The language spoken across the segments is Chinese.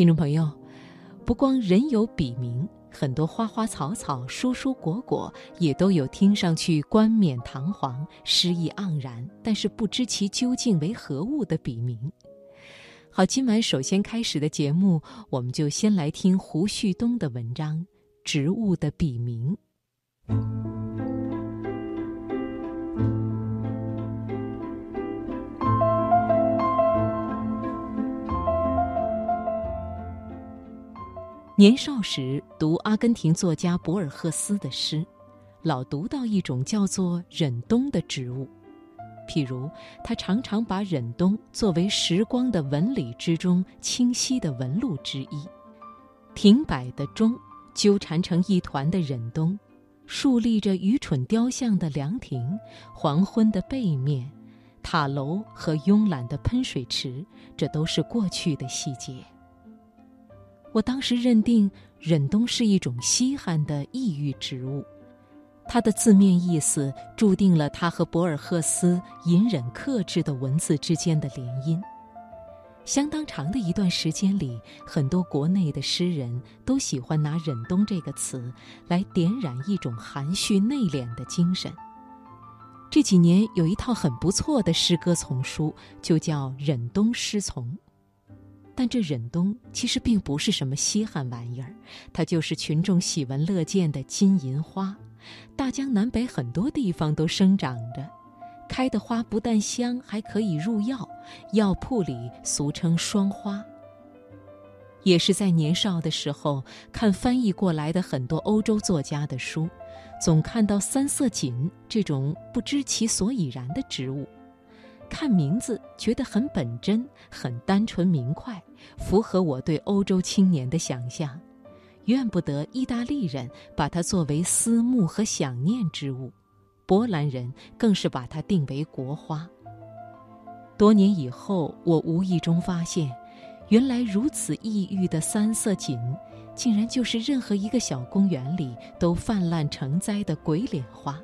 听众朋友，不光人有笔名，很多花花草草、蔬蔬果果也都有听上去冠冕堂皇、诗意盎然，但是不知其究竟为何物的笔名。好，今晚首先开始的节目，我们就先来听胡旭东的文章《植物的笔名》。年少时读阿根廷作家博尔赫斯的诗，老读到一种叫做忍冬的植物。譬如，他常常把忍冬作为时光的纹理之中清晰的纹路之一。停摆的钟，纠缠成一团的忍冬，竖立着愚蠢雕像的凉亭，黄昏的背面，塔楼和慵懒的喷水池，这都是过去的细节。我当时认定忍冬是一种稀罕的异域植物，它的字面意思注定了它和博尔赫斯隐忍克制的文字之间的联姻。相当长的一段时间里，很多国内的诗人都喜欢拿“忍冬”这个词来点燃一种含蓄内敛的精神。这几年有一套很不错的诗歌丛书，就叫《忍冬诗丛》。但这忍冬其实并不是什么稀罕玩意儿，它就是群众喜闻乐见的金银花，大江南北很多地方都生长着，开的花不但香，还可以入药，药铺里俗称双花。也是在年少的时候看翻译过来的很多欧洲作家的书，总看到三色堇这种不知其所以然的植物。看名字觉得很本真，很单纯明快，符合我对欧洲青年的想象。怨不得意大利人把它作为思慕和想念之物，波兰人更是把它定为国花。多年以后，我无意中发现，原来如此异域的三色堇，竟然就是任何一个小公园里都泛滥成灾的鬼脸花。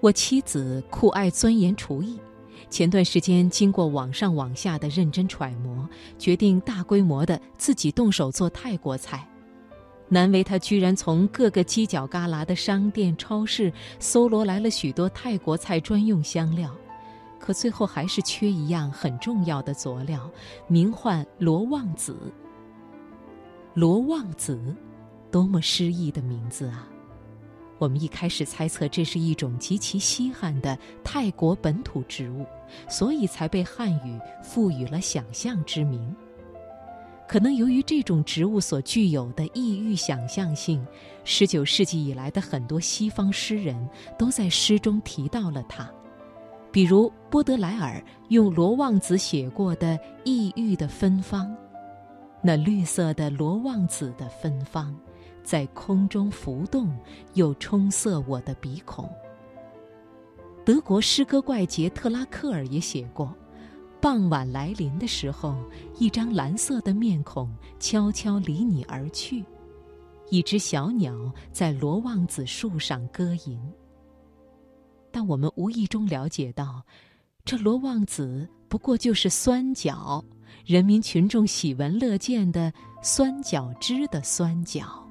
我妻子酷爱钻研厨艺。前段时间，经过网上网下的认真揣摩，决定大规模的自己动手做泰国菜。难为他居然从各个犄角旮旯的商店、超市搜罗来了许多泰国菜专用香料，可最后还是缺一样很重要的佐料，名唤罗望子。罗望子，多么诗意的名字啊！我们一开始猜测这是一种极其稀罕的泰国本土植物，所以才被汉语赋予了想象之名。可能由于这种植物所具有的异域想象性，十九世纪以来的很多西方诗人都在诗中提到了它，比如波德莱尔用罗望子写过的异域的芬芳，那绿色的罗望子的芬芳。在空中浮动，又冲塞我的鼻孔。德国诗歌怪杰特拉克尔也写过：傍晚来临的时候，一张蓝色的面孔悄悄离你而去，一只小鸟在罗望子树上歌吟。但我们无意中了解到，这罗望子不过就是酸角，人民群众喜闻乐见的酸角汁的酸角。